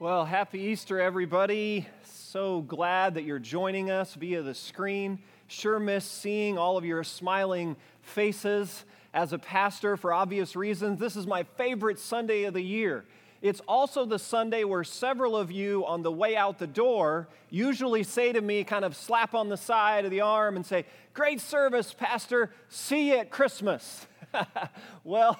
Well, happy Easter, everybody. So glad that you're joining us via the screen. Sure miss seeing all of your smiling faces. As a pastor, for obvious reasons, this is my favorite Sunday of the year. It's also the Sunday where several of you on the way out the door usually say to me, kind of slap on the side of the arm and say, Great service, Pastor. See you at Christmas. well,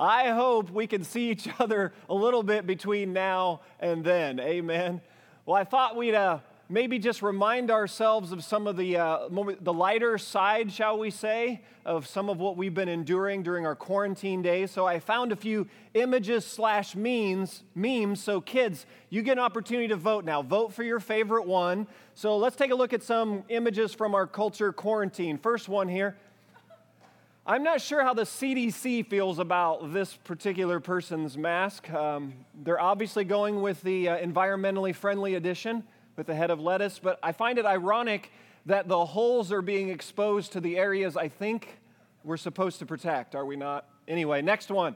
I hope we can see each other a little bit between now and then. Amen. Well, I thought we'd uh, maybe just remind ourselves of some of the, uh, the lighter side, shall we say, of some of what we've been enduring during our quarantine days. So I found a few images slash memes, memes. So kids, you get an opportunity to vote now. Vote for your favorite one. So let's take a look at some images from our culture quarantine. First one here. I'm not sure how the CDC feels about this particular person's mask. Um, they're obviously going with the uh, environmentally friendly edition with the head of lettuce, but I find it ironic that the holes are being exposed to the areas I think we're supposed to protect, are we not? Anyway, next one.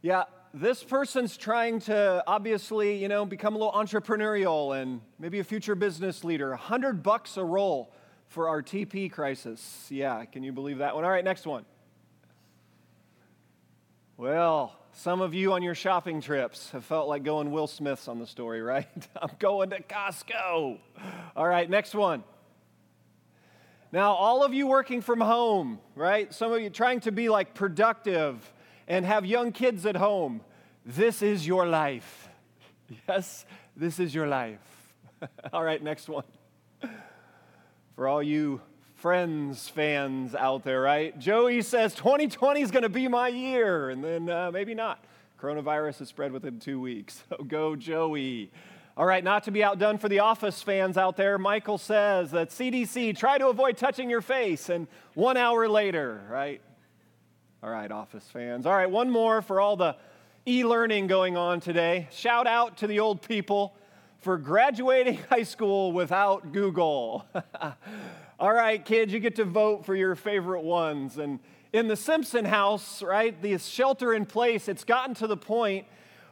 Yeah, this person's trying to obviously, you know, become a little entrepreneurial and maybe a future business leader. 100 bucks a roll for our TP crisis. Yeah, can you believe that one? All right, next one. Well, some of you on your shopping trips have felt like going Will Smith's on the story, right? I'm going to Costco. All right, next one. Now, all of you working from home, right? Some of you trying to be like productive and have young kids at home. This is your life. Yes, this is your life. all right, next one for all you Friends fans out there, right? Joey says 2020 is going to be my year, and then uh, maybe not. Coronavirus has spread within two weeks. So go, Joey. All right, not to be outdone for the Office fans out there, Michael says that CDC, try to avoid touching your face, and one hour later, right? All right, Office fans. All right, one more for all the e learning going on today. Shout out to the old people for graduating high school without Google. All right, kids, you get to vote for your favorite ones. And in the Simpson house, right, the shelter in place, it's gotten to the point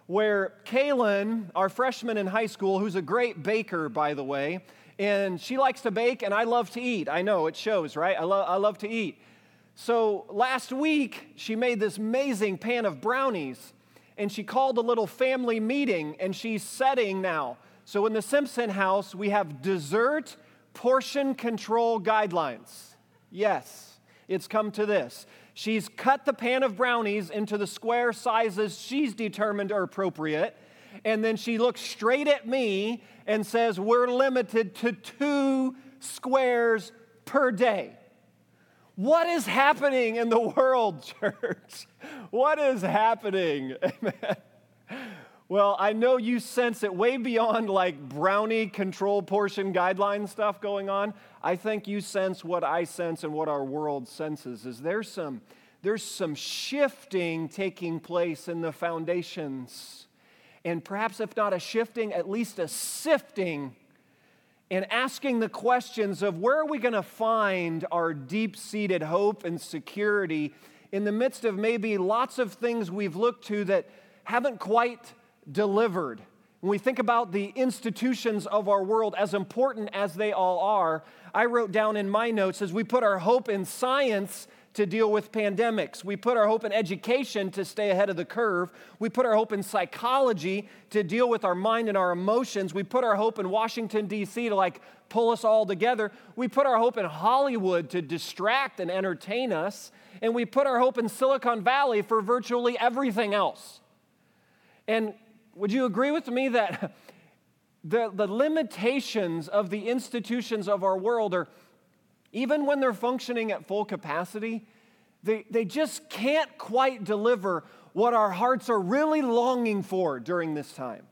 where Kaylin, our freshman in high school, who's a great baker, by the way, and she likes to bake, and I love to eat. I know it shows, right? I, lo- I love to eat. So last week, she made this amazing pan of brownies, and she called a little family meeting, and she's setting now so in the Simpson house, we have dessert portion control guidelines. Yes, it's come to this. She's cut the pan of brownies into the square sizes she's determined are appropriate. And then she looks straight at me and says, We're limited to two squares per day. What is happening in the world, church? What is happening? Amen. Well, I know you sense it way beyond like brownie control portion guideline stuff going on. I think you sense what I sense and what our world senses is there's some there's some shifting taking place in the foundations. And perhaps if not a shifting, at least a sifting and asking the questions of where are we going to find our deep-seated hope and security in the midst of maybe lots of things we've looked to that haven't quite delivered. When we think about the institutions of our world, as important as they all are, I wrote down in my notes as we put our hope in science to deal with pandemics. We put our hope in education to stay ahead of the curve. We put our hope in psychology to deal with our mind and our emotions. We put our hope in Washington, D.C. to like pull us all together. We put our hope in Hollywood to distract and entertain us. And we put our hope in Silicon Valley for virtually everything else. And would you agree with me that the, the limitations of the institutions of our world are, even when they're functioning at full capacity, they, they just can't quite deliver what our hearts are really longing for during this time.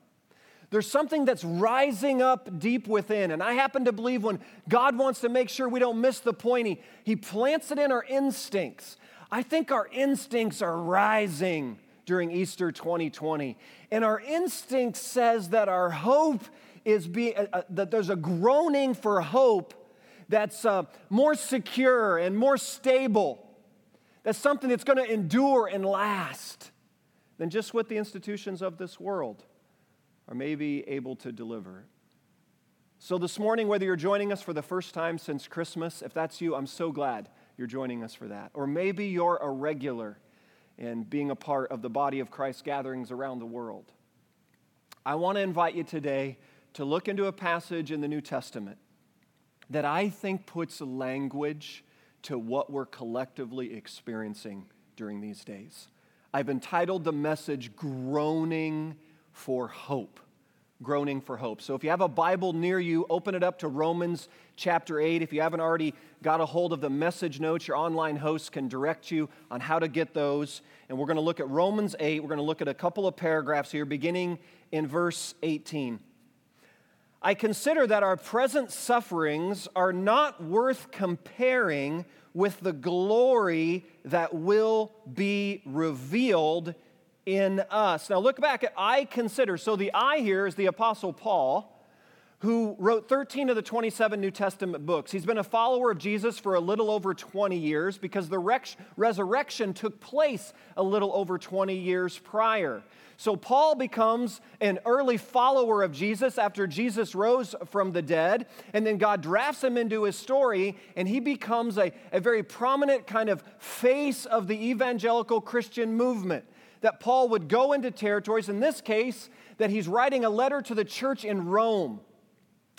There's something that's rising up deep within. And I happen to believe when God wants to make sure we don't miss the point, He, he plants it in our instincts. I think our instincts are rising during Easter 2020. And our instinct says that our hope is being, uh, uh, that there's a groaning for hope that's uh, more secure and more stable. That's something that's going to endure and last. than just what the institutions of this world are maybe able to deliver. So, this morning, whether you're joining us for the first time since Christmas, if that's you, I'm so glad you're joining us for that. Or maybe you're a regular in being a part of the body of Christ gatherings around the world. I want to invite you today to look into a passage in the New Testament that I think puts language to what we're collectively experiencing during these days. I've entitled the message Groaning for Hope. Groaning for Hope. So if you have a Bible near you, open it up to Romans chapter 8. If you haven't already got a hold of the message notes, your online host can direct you on how to get those. And we're going to look at Romans 8. We're going to look at a couple of paragraphs here, beginning in verse 18. I consider that our present sufferings are not worth comparing with the glory that will be revealed in us. Now look back at I consider. So the I here is the Apostle Paul, who wrote 13 of the 27 New Testament books. He's been a follower of Jesus for a little over 20 years because the resurrection took place a little over 20 years prior. So Paul becomes an early follower of Jesus after Jesus rose from the dead, and then God drafts him into his story, and he becomes a, a very prominent kind of face of the evangelical Christian movement. That Paul would go into territories, in this case, that he's writing a letter to the church in Rome.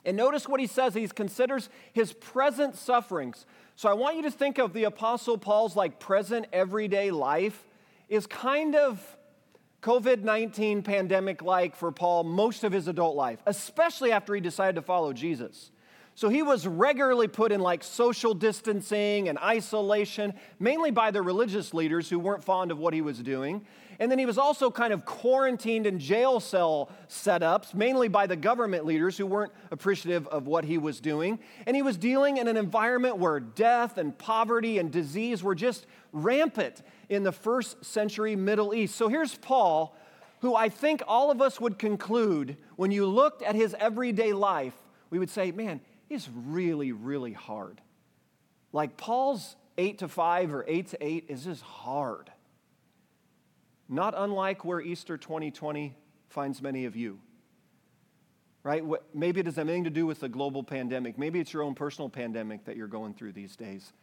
And notice what he says. He considers his present sufferings. So I want you to think of the Apostle Paul's like present everyday life is kind of COVID 19 pandemic like for Paul most of his adult life, especially after he decided to follow Jesus. So he was regularly put in like social distancing and isolation, mainly by the religious leaders who weren't fond of what he was doing. And then he was also kind of quarantined in jail cell setups, mainly by the government leaders who weren't appreciative of what he was doing. And he was dealing in an environment where death and poverty and disease were just rampant in the first century Middle East. So here's Paul, who I think all of us would conclude when you looked at his everyday life, we would say, man, it's really, really hard. Like Paul's eight to five or eight to eight is just hard. Not unlike where Easter 2020 finds many of you. Right? Maybe it has anything to do with the global pandemic. Maybe it's your own personal pandemic that you're going through these days.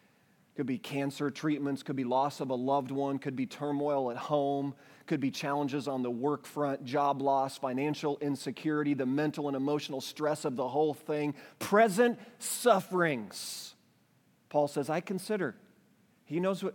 Could be cancer treatments, could be loss of a loved one, could be turmoil at home, could be challenges on the work front, job loss, financial insecurity, the mental and emotional stress of the whole thing, present sufferings. Paul says, I consider. He knows what,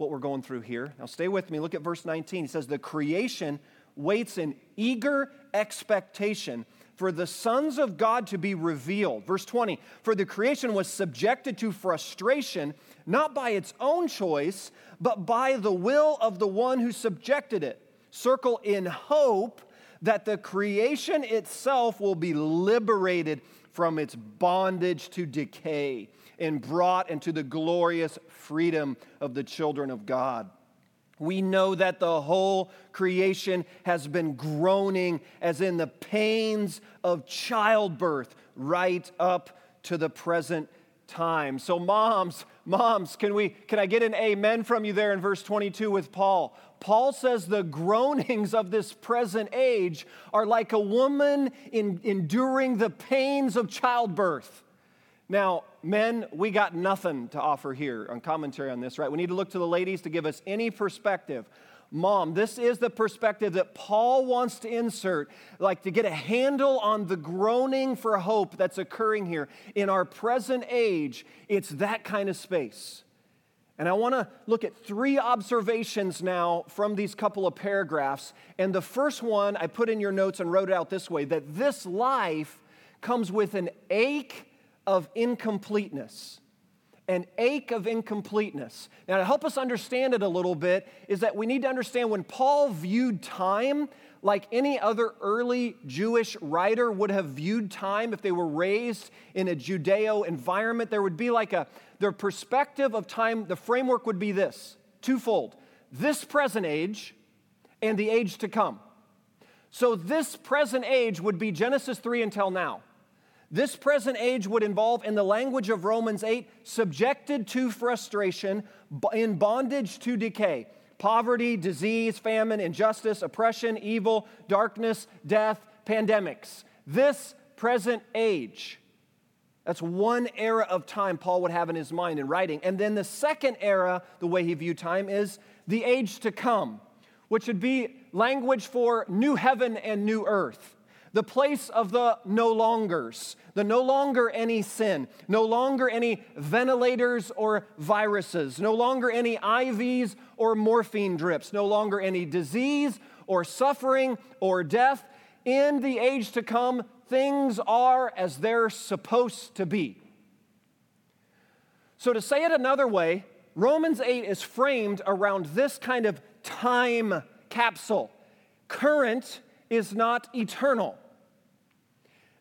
what we're going through here. Now stay with me. Look at verse 19. He says, The creation waits in eager expectation for the sons of God to be revealed. Verse 20, for the creation was subjected to frustration, not by its own choice, but by the will of the one who subjected it. Circle in hope that the creation itself will be liberated from its bondage to decay and brought into the glorious freedom of the children of God we know that the whole creation has been groaning as in the pains of childbirth right up to the present time. So moms, moms, can we can I get an amen from you there in verse 22 with Paul? Paul says the groanings of this present age are like a woman in, enduring the pains of childbirth. Now, men, we got nothing to offer here on commentary on this, right? We need to look to the ladies to give us any perspective. Mom, this is the perspective that Paul wants to insert, like to get a handle on the groaning for hope that's occurring here. In our present age, it's that kind of space. And I want to look at three observations now from these couple of paragraphs. And the first one I put in your notes and wrote it out this way that this life comes with an ache of incompleteness. An ache of incompleteness. Now, to help us understand it a little bit, is that we need to understand when Paul viewed time like any other early Jewish writer would have viewed time if they were raised in a Judeo environment, there would be like a, their perspective of time, the framework would be this twofold this present age and the age to come. So, this present age would be Genesis 3 until now. This present age would involve, in the language of Romans 8, subjected to frustration, in bondage to decay. poverty, disease, famine, injustice, oppression, evil, darkness, death, pandemics. This present age. That's one era of time Paul would have in his mind in writing. And then the second era, the way he viewed time, is the age to come, which would be language for new heaven and new earth the place of the no longers, the no longer any sin, no longer any ventilators or viruses, no longer any IVs or morphine drips, no longer any disease or suffering or death. In the age to come, things are as they're supposed to be. So, to say it another way, Romans 8 is framed around this kind of time capsule. Current is not eternal.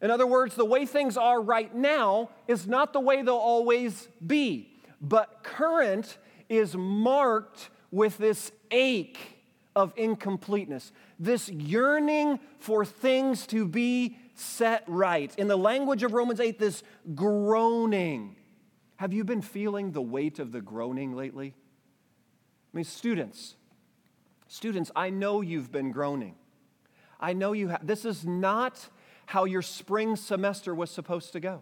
In other words, the way things are right now is not the way they'll always be. But current is marked with this ache of incompleteness, this yearning for things to be set right. In the language of Romans 8, this groaning. Have you been feeling the weight of the groaning lately? I mean, students, students, I know you've been groaning. I know you have. This is not how your spring semester was supposed to go.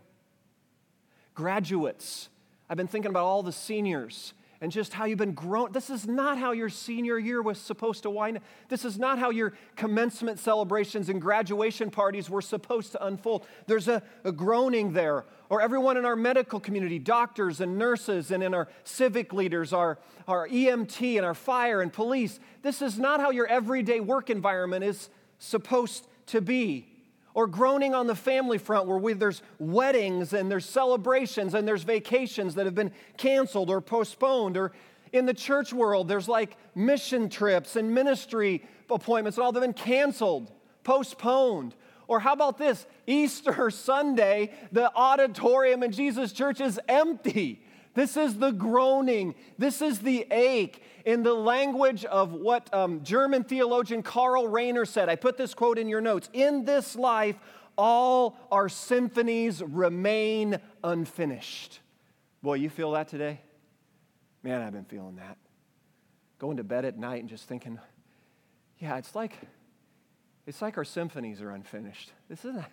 Graduates, I've been thinking about all the seniors and just how you've been grown. This is not how your senior year was supposed to wind. This is not how your commencement celebrations and graduation parties were supposed to unfold. There's a, a groaning there. Or everyone in our medical community, doctors and nurses, and in our civic leaders, our, our EMT and our fire and police. This is not how your everyday work environment is supposed to be or groaning on the family front where we, there's weddings and there's celebrations and there's vacations that have been canceled or postponed or in the church world there's like mission trips and ministry appointments and all that have been canceled postponed or how about this easter sunday the auditorium in jesus church is empty this is the groaning. This is the ache. In the language of what um, German theologian Karl Rahner said, I put this quote in your notes In this life, all our symphonies remain unfinished. Boy, you feel that today? Man, I've been feeling that. Going to bed at night and just thinking, yeah, it's like it's like our symphonies are unfinished. This isn't,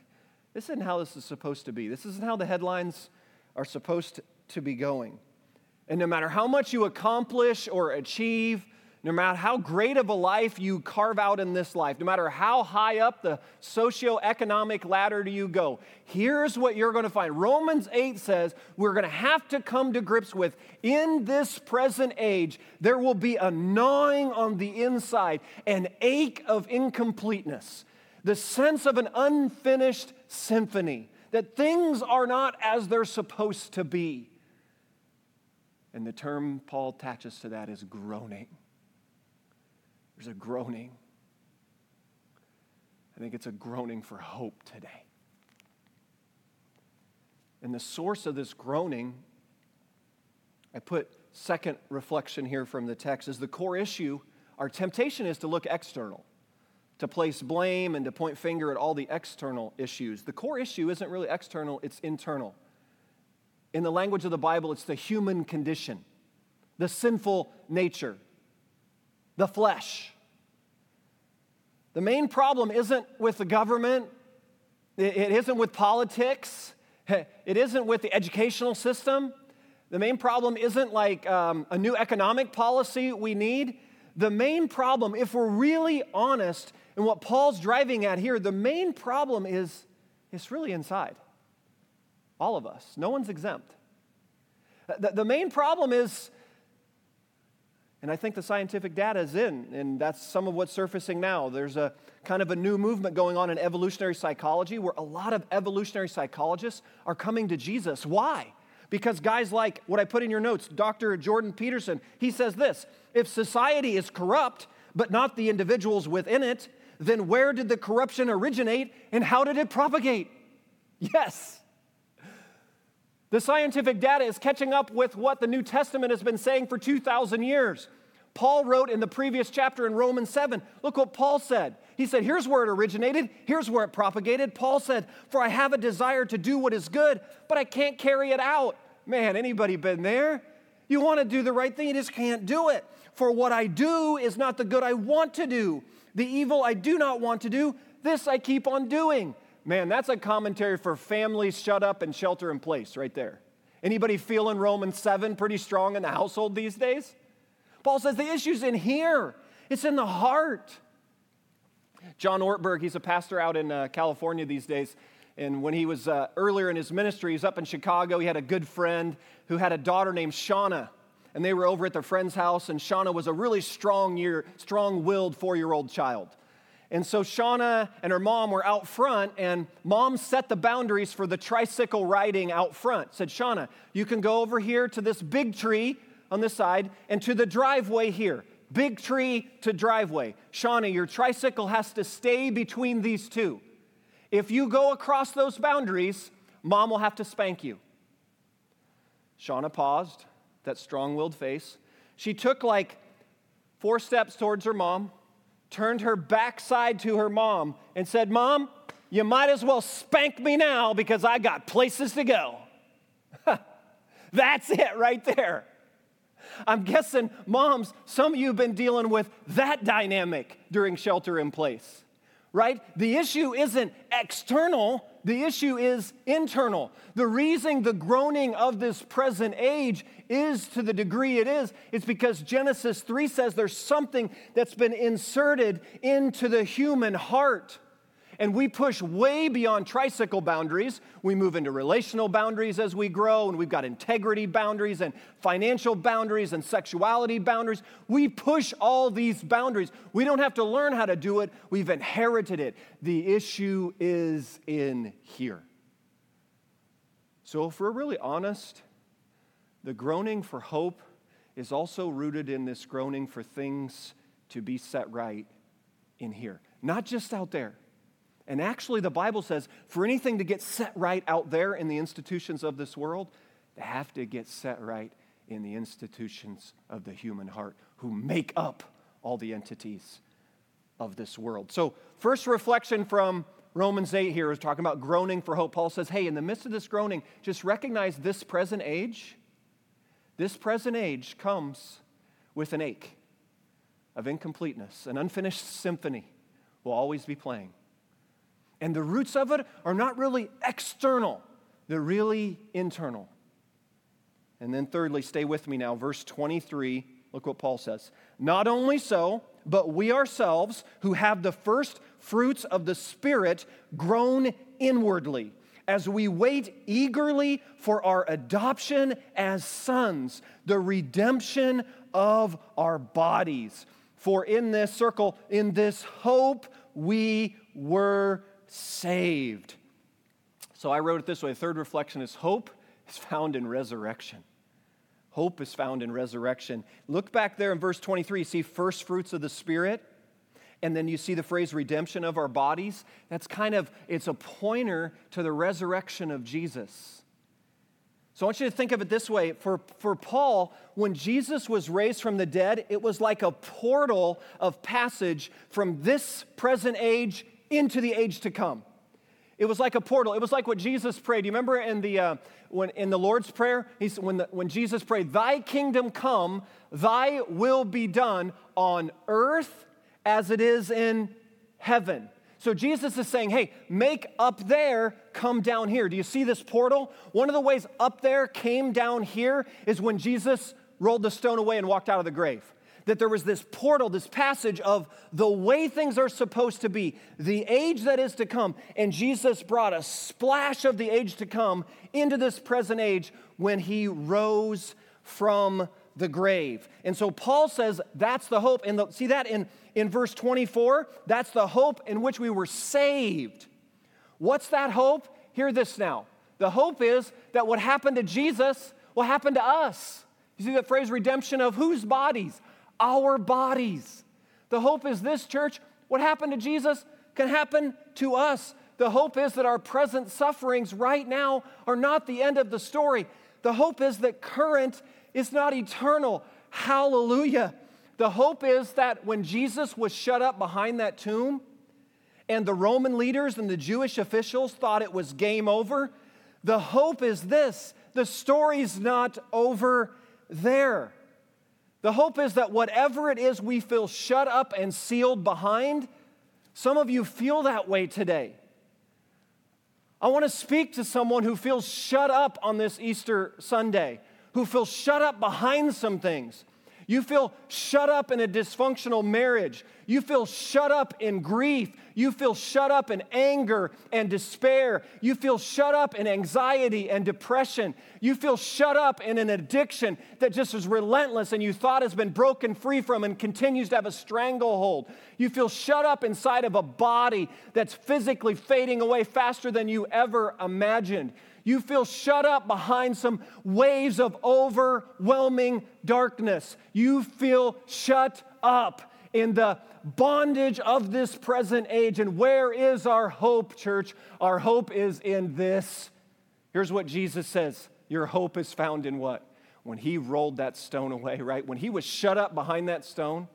this isn't how this is supposed to be. This isn't how the headlines are supposed to be going. And no matter how much you accomplish or achieve, no matter how great of a life you carve out in this life, no matter how high up the socioeconomic ladder do you go, here's what you're going to find. Romans 8 says we're going to have to come to grips with in this present age, there will be a gnawing on the inside, an ache of incompleteness, the sense of an unfinished symphony, that things are not as they're supposed to be. And the term Paul attaches to that is groaning. There's a groaning. I think it's a groaning for hope today. And the source of this groaning, I put second reflection here from the text, is the core issue. Our temptation is to look external, to place blame and to point finger at all the external issues. The core issue isn't really external, it's internal. In the language of the Bible, it's the human condition, the sinful nature, the flesh. The main problem isn't with the government, it isn't with politics, it isn't with the educational system. The main problem isn't like um, a new economic policy we need. The main problem, if we're really honest and what Paul's driving at here, the main problem is it's really inside all of us. No one's exempt. The, the main problem is, and I think the scientific data is in, and that's some of what's surfacing now. There's a kind of a new movement going on in evolutionary psychology where a lot of evolutionary psychologists are coming to Jesus. Why? Because guys like what I put in your notes, Dr. Jordan Peterson, he says this if society is corrupt, but not the individuals within it, then where did the corruption originate and how did it propagate? Yes. The scientific data is catching up with what the New Testament has been saying for 2,000 years. Paul wrote in the previous chapter in Romans 7. Look what Paul said. He said, Here's where it originated, here's where it propagated. Paul said, For I have a desire to do what is good, but I can't carry it out. Man, anybody been there? You want to do the right thing, you just can't do it. For what I do is not the good I want to do. The evil I do not want to do, this I keep on doing. Man, that's a commentary for families shut up and shelter in place right there. Anybody feeling Romans 7 pretty strong in the household these days? Paul says the issue's in here, it's in the heart. John Ortberg, he's a pastor out in uh, California these days. And when he was uh, earlier in his ministry, he was up in Chicago. He had a good friend who had a daughter named Shauna. And they were over at their friend's house, and Shauna was a really strong year, strong-willed four-year-old child. And so Shauna and her mom were out front, and mom set the boundaries for the tricycle riding out front. Said, Shauna, you can go over here to this big tree on this side and to the driveway here. Big tree to driveway. Shauna, your tricycle has to stay between these two. If you go across those boundaries, mom will have to spank you. Shauna paused, that strong willed face. She took like four steps towards her mom, turned her backside to her mom, and said, Mom, you might as well spank me now because I got places to go. That's it right there. I'm guessing, moms, some of you have been dealing with that dynamic during shelter in place right? The issue isn't external, the issue is internal. The reason the groaning of this present age is to the degree it is, is because Genesis 3 says there's something that's been inserted into the human heart. And we push way beyond tricycle boundaries. We move into relational boundaries as we grow, and we've got integrity boundaries and financial boundaries and sexuality boundaries. We push all these boundaries. We don't have to learn how to do it, we've inherited it. The issue is in here. So, if we're really honest, the groaning for hope is also rooted in this groaning for things to be set right in here, not just out there. And actually, the Bible says for anything to get set right out there in the institutions of this world, they have to get set right in the institutions of the human heart who make up all the entities of this world. So, first reflection from Romans 8 here is talking about groaning for hope. Paul says, hey, in the midst of this groaning, just recognize this present age. This present age comes with an ache of incompleteness. An unfinished symphony will always be playing. And the roots of it are not really external, they're really internal. And then, thirdly, stay with me now, verse 23. Look what Paul says. Not only so, but we ourselves, who have the first fruits of the Spirit, groan inwardly as we wait eagerly for our adoption as sons, the redemption of our bodies. For in this circle, in this hope, we were saved. So I wrote it this way the third reflection is hope is found in resurrection. Hope is found in resurrection. Look back there in verse 23, you see first fruits of the Spirit, and then you see the phrase redemption of our bodies. That's kind of, it's a pointer to the resurrection of Jesus. So I want you to think of it this way. For, for Paul, when Jesus was raised from the dead, it was like a portal of passage from this present age into the age to come. It was like a portal. It was like what Jesus prayed. Do you remember in the, uh, when, in the Lord's Prayer, he's, when, the, when Jesus prayed, Thy kingdom come, thy will be done on earth as it is in heaven. So Jesus is saying, hey, make up there come down here. Do you see this portal? One of the ways up there came down here is when Jesus rolled the stone away and walked out of the grave that there was this portal, this passage of the way things are supposed to be, the age that is to come. And Jesus brought a splash of the age to come into this present age when he rose from the grave. And so Paul says that's the hope. And see that in, in verse 24? That's the hope in which we were saved. What's that hope? Hear this now. The hope is that what happened to Jesus will happen to us. You see that phrase redemption of whose bodies? Our bodies. The hope is this, church, what happened to Jesus can happen to us. The hope is that our present sufferings right now are not the end of the story. The hope is that current is not eternal. Hallelujah. The hope is that when Jesus was shut up behind that tomb, and the Roman leaders and the Jewish officials thought it was game over, the hope is this the story's not over there. The hope is that whatever it is we feel shut up and sealed behind, some of you feel that way today. I want to speak to someone who feels shut up on this Easter Sunday, who feels shut up behind some things. You feel shut up in a dysfunctional marriage. You feel shut up in grief. You feel shut up in anger and despair. You feel shut up in anxiety and depression. You feel shut up in an addiction that just is relentless and you thought has been broken free from and continues to have a stranglehold. You feel shut up inside of a body that's physically fading away faster than you ever imagined. You feel shut up behind some waves of overwhelming darkness. You feel shut up in the bondage of this present age. And where is our hope, church? Our hope is in this. Here's what Jesus says Your hope is found in what? When he rolled that stone away, right? When he was shut up behind that stone,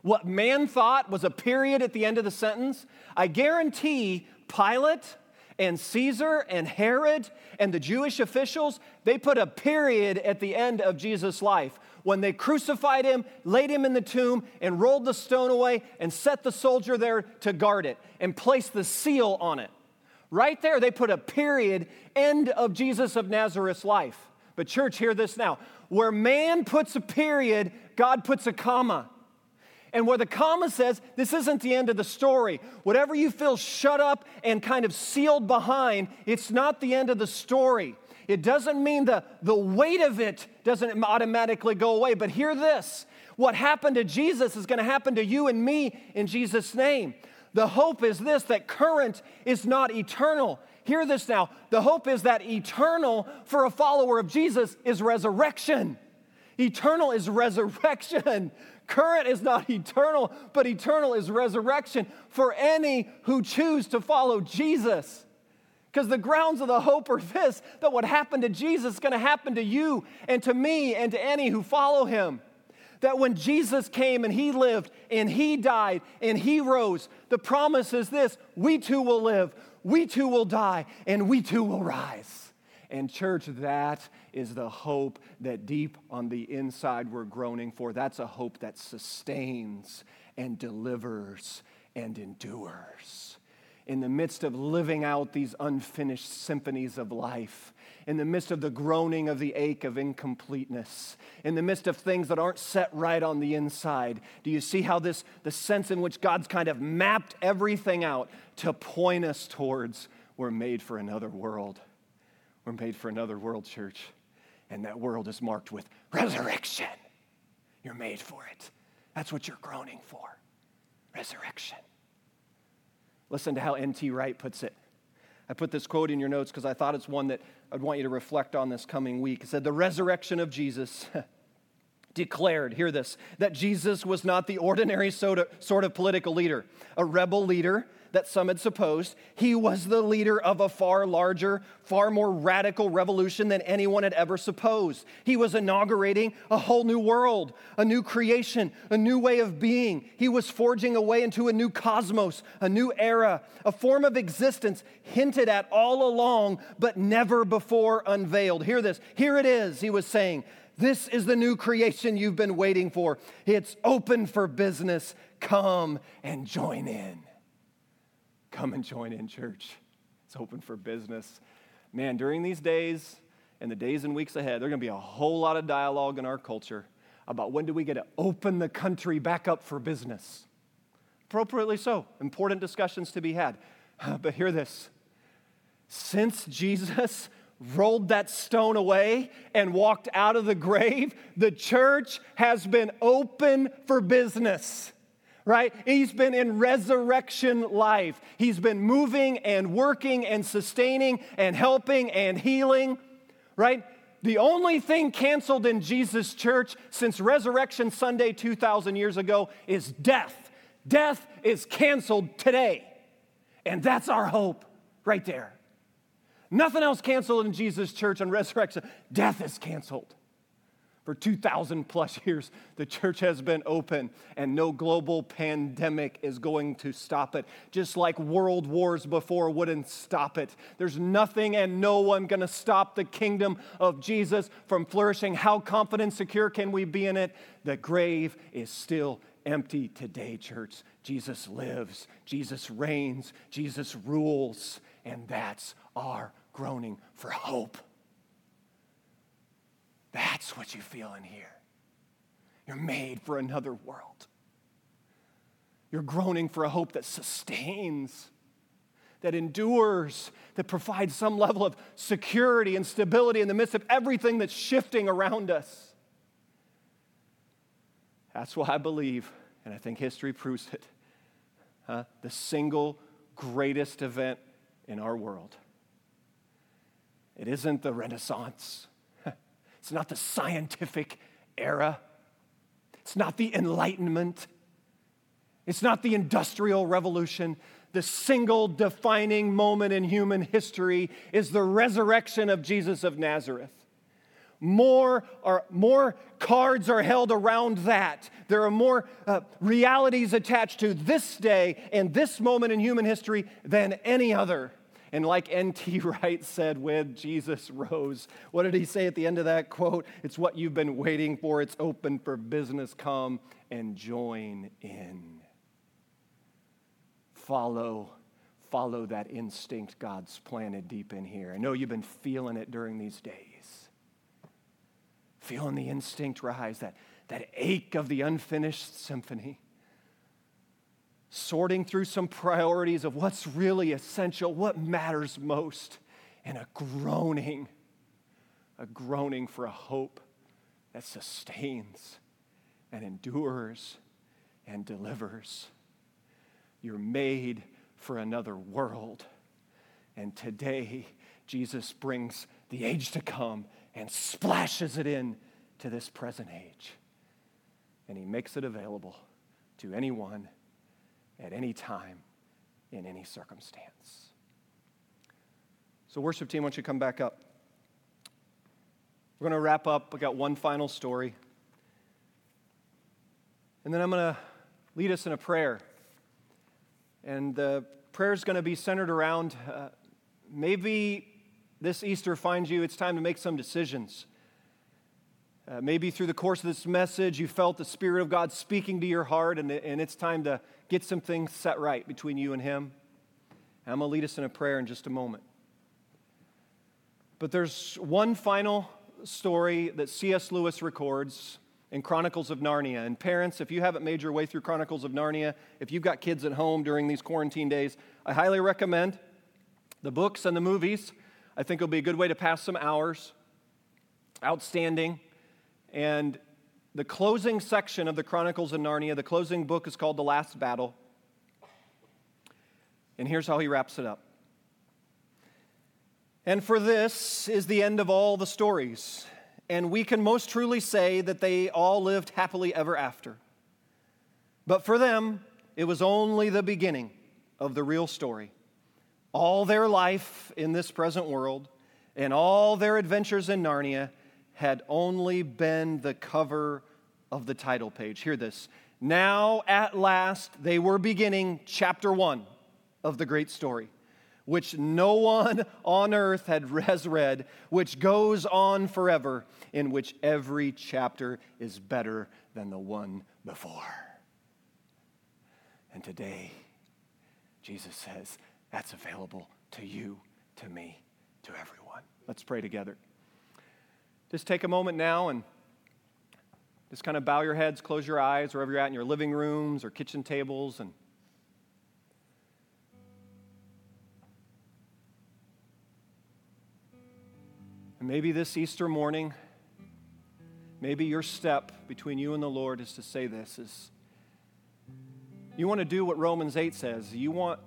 what man thought was a period at the end of the sentence, I guarantee Pilate and Caesar and Herod and the Jewish officials, they put a period at the end of Jesus' life when they crucified him, laid him in the tomb, and rolled the stone away and set the soldier there to guard it and placed the seal on it. Right there, they put a period, end of Jesus of Nazareth's life. But, church, hear this now. Where man puts a period, God puts a comma. And where the comma says, this isn't the end of the story. Whatever you feel shut up and kind of sealed behind, it's not the end of the story. It doesn't mean the, the weight of it doesn't automatically go away. But hear this what happened to Jesus is going to happen to you and me in Jesus' name. The hope is this that current is not eternal. Hear this now. The hope is that eternal for a follower of Jesus is resurrection. Eternal is resurrection. Current is not eternal, but eternal is resurrection for any who choose to follow Jesus. Because the grounds of the hope are this that what happened to Jesus is going to happen to you and to me and to any who follow him. That when Jesus came and he lived and he died and he rose, the promise is this we too will live, we too will die, and we too will rise. And, church, that is the hope that deep on the inside we're groaning for. That's a hope that sustains and delivers and endures. In the midst of living out these unfinished symphonies of life, in the midst of the groaning of the ache of incompleteness, in the midst of things that aren't set right on the inside, do you see how this, the sense in which God's kind of mapped everything out to point us towards we're made for another world? We're made for another world, church. And that world is marked with resurrection. You're made for it. That's what you're groaning for resurrection. Listen to how N.T. Wright puts it. I put this quote in your notes because I thought it's one that I'd want you to reflect on this coming week. It said, The resurrection of Jesus declared, hear this, that Jesus was not the ordinary sort of political leader, a rebel leader that some had supposed. He was the leader of a far larger, far more radical revolution than anyone had ever supposed. He was inaugurating a whole new world, a new creation, a new way of being. He was forging a way into a new cosmos, a new era, a form of existence hinted at all along, but never before unveiled. Hear this. Here it is, he was saying. This is the new creation you've been waiting for. It's open for business. Come and join in. Come and join in, church. It's open for business. Man, during these days and the days and weeks ahead, there's going to be a whole lot of dialogue in our culture about when do we get to open the country back up for business. Appropriately so. Important discussions to be had. But hear this since Jesus rolled that stone away and walked out of the grave, the church has been open for business right? He's been in resurrection life. He's been moving and working and sustaining and helping and healing, right? The only thing canceled in Jesus' church since Resurrection Sunday 2,000 years ago is death. Death is canceled today. And that's our hope right there. Nothing else canceled in Jesus' church on resurrection. Death is canceled. For 2,000 plus years, the church has been open, and no global pandemic is going to stop it. Just like world wars before wouldn't stop it. There's nothing and no one going to stop the kingdom of Jesus from flourishing. How confident secure can we be in it? The grave is still empty today, church. Jesus lives, Jesus reigns, Jesus rules, and that's our groaning for hope. That's what you feel in here. You're made for another world. You're groaning for a hope that sustains, that endures, that provides some level of security and stability in the midst of everything that's shifting around us. That's why I believe, and I think history proves it, the single greatest event in our world. It isn't the Renaissance. It's not the scientific era. It's not the Enlightenment. It's not the Industrial Revolution. The single defining moment in human history is the resurrection of Jesus of Nazareth. More, are, more cards are held around that. There are more uh, realities attached to this day and this moment in human history than any other. And like N.T. Wright said when Jesus rose, what did he say at the end of that quote? It's what you've been waiting for. It's open for business. Come and join in. Follow, follow that instinct God's planted deep in here. I know you've been feeling it during these days. Feeling the instinct rise, that, that ache of the unfinished symphony sorting through some priorities of what's really essential, what matters most, and a groaning, a groaning for a hope that sustains and endures and delivers. You're made for another world. And today, Jesus brings the age to come and splashes it in to this present age. And he makes it available to anyone at any time, in any circumstance. So, worship team, why don't you come back up? We're going to wrap up. We got one final story. And then I'm going to lead us in a prayer. And the prayer is going to be centered around uh, maybe this Easter finds you, it's time to make some decisions. Uh, maybe through the course of this message, you felt the Spirit of God speaking to your heart, and, and it's time to get some things set right between you and Him. And I'm going to lead us in a prayer in just a moment. But there's one final story that C.S. Lewis records in Chronicles of Narnia. And parents, if you haven't made your way through Chronicles of Narnia, if you've got kids at home during these quarantine days, I highly recommend the books and the movies. I think it'll be a good way to pass some hours. Outstanding. And the closing section of the Chronicles of Narnia, the closing book is called The Last Battle. And here's how he wraps it up. And for this is the end of all the stories. And we can most truly say that they all lived happily ever after. But for them, it was only the beginning of the real story. All their life in this present world and all their adventures in Narnia had only been the cover of the title page. Hear this. Now, at last, they were beginning chapter one of the great story, which no one on earth had, has read, which goes on forever, in which every chapter is better than the one before. And today, Jesus says that's available to you, to me, to everyone. Let's pray together. Just take a moment now and just kind of bow your heads, close your eyes, wherever you're at in your living rooms or kitchen tables, and And maybe this Easter morning, maybe your step between you and the Lord is to say this is you want to do what Romans 8 says. You want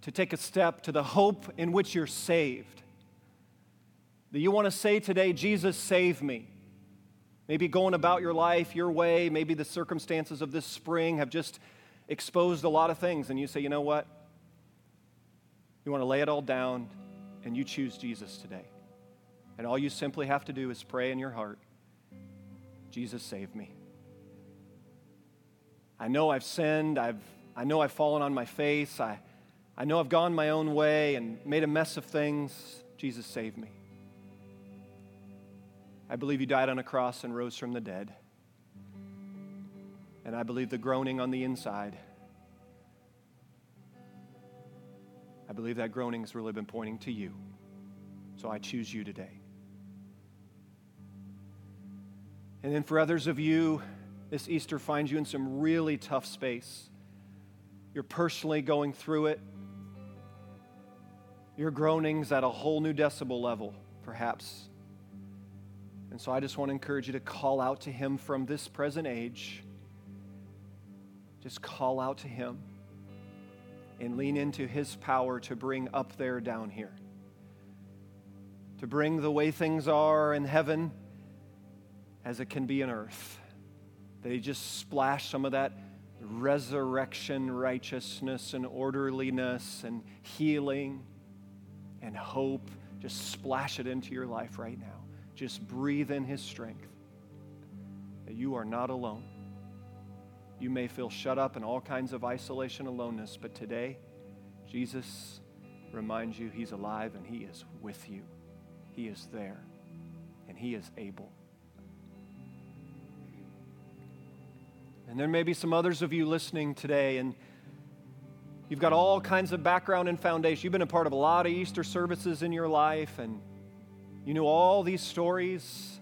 to take a step to the hope in which you're saved. That you want to say today, Jesus, save me. Maybe going about your life your way, maybe the circumstances of this spring have just exposed a lot of things, and you say, you know what? You want to lay it all down, and you choose Jesus today. And all you simply have to do is pray in your heart Jesus, save me. I know I've sinned. I've, I know I've fallen on my face. I, I know I've gone my own way and made a mess of things. Jesus, save me. I believe you died on a cross and rose from the dead. And I believe the groaning on the inside. I believe that groaning has really been pointing to you. So I choose you today. And then for others of you, this Easter finds you in some really tough space. You're personally going through it. Your groaning's at a whole new decibel level, perhaps. And so I just want to encourage you to call out to Him from this present age. Just call out to Him and lean into His power to bring up there down here. To bring the way things are in heaven as it can be in earth. That He just splash some of that resurrection righteousness and orderliness and healing and hope. Just splash it into your life right now. Just breathe in His strength. That you are not alone. You may feel shut up in all kinds of isolation, aloneness, but today, Jesus reminds you He's alive and He is with you. He is there and He is able. And there may be some others of you listening today, and you've got all kinds of background and foundation. You've been a part of a lot of Easter services in your life, and you know all these stories,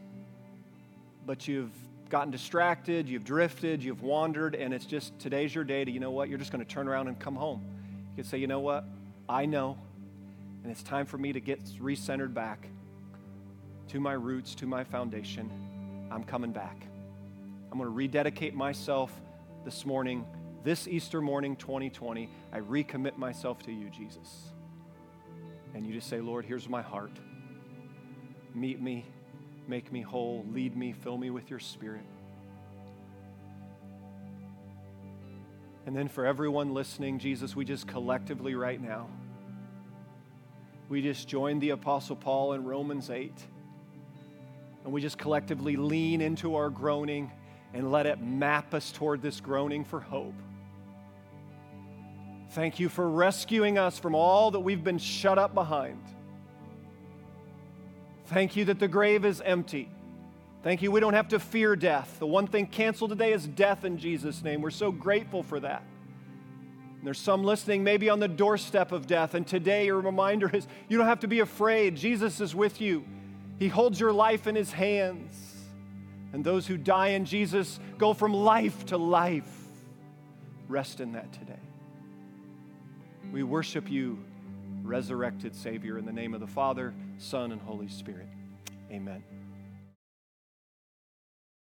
but you've gotten distracted, you've drifted, you've wandered, and it's just today's your day to, you know what, you're just going to turn around and come home. You can say, you know what, I know, and it's time for me to get recentered back to my roots, to my foundation. I'm coming back. I'm going to rededicate myself this morning, this Easter morning 2020. I recommit myself to you, Jesus. And you just say, Lord, here's my heart. Meet me, make me whole, lead me, fill me with your spirit. And then for everyone listening, Jesus, we just collectively right now, we just join the Apostle Paul in Romans 8. And we just collectively lean into our groaning and let it map us toward this groaning for hope. Thank you for rescuing us from all that we've been shut up behind. Thank you that the grave is empty. Thank you, we don't have to fear death. The one thing canceled today is death in Jesus' name. We're so grateful for that. And there's some listening, maybe on the doorstep of death, and today your reminder is you don't have to be afraid. Jesus is with you, He holds your life in His hands. And those who die in Jesus go from life to life. Rest in that today. We worship you, resurrected Savior, in the name of the Father, Son, and Holy Spirit. Amen.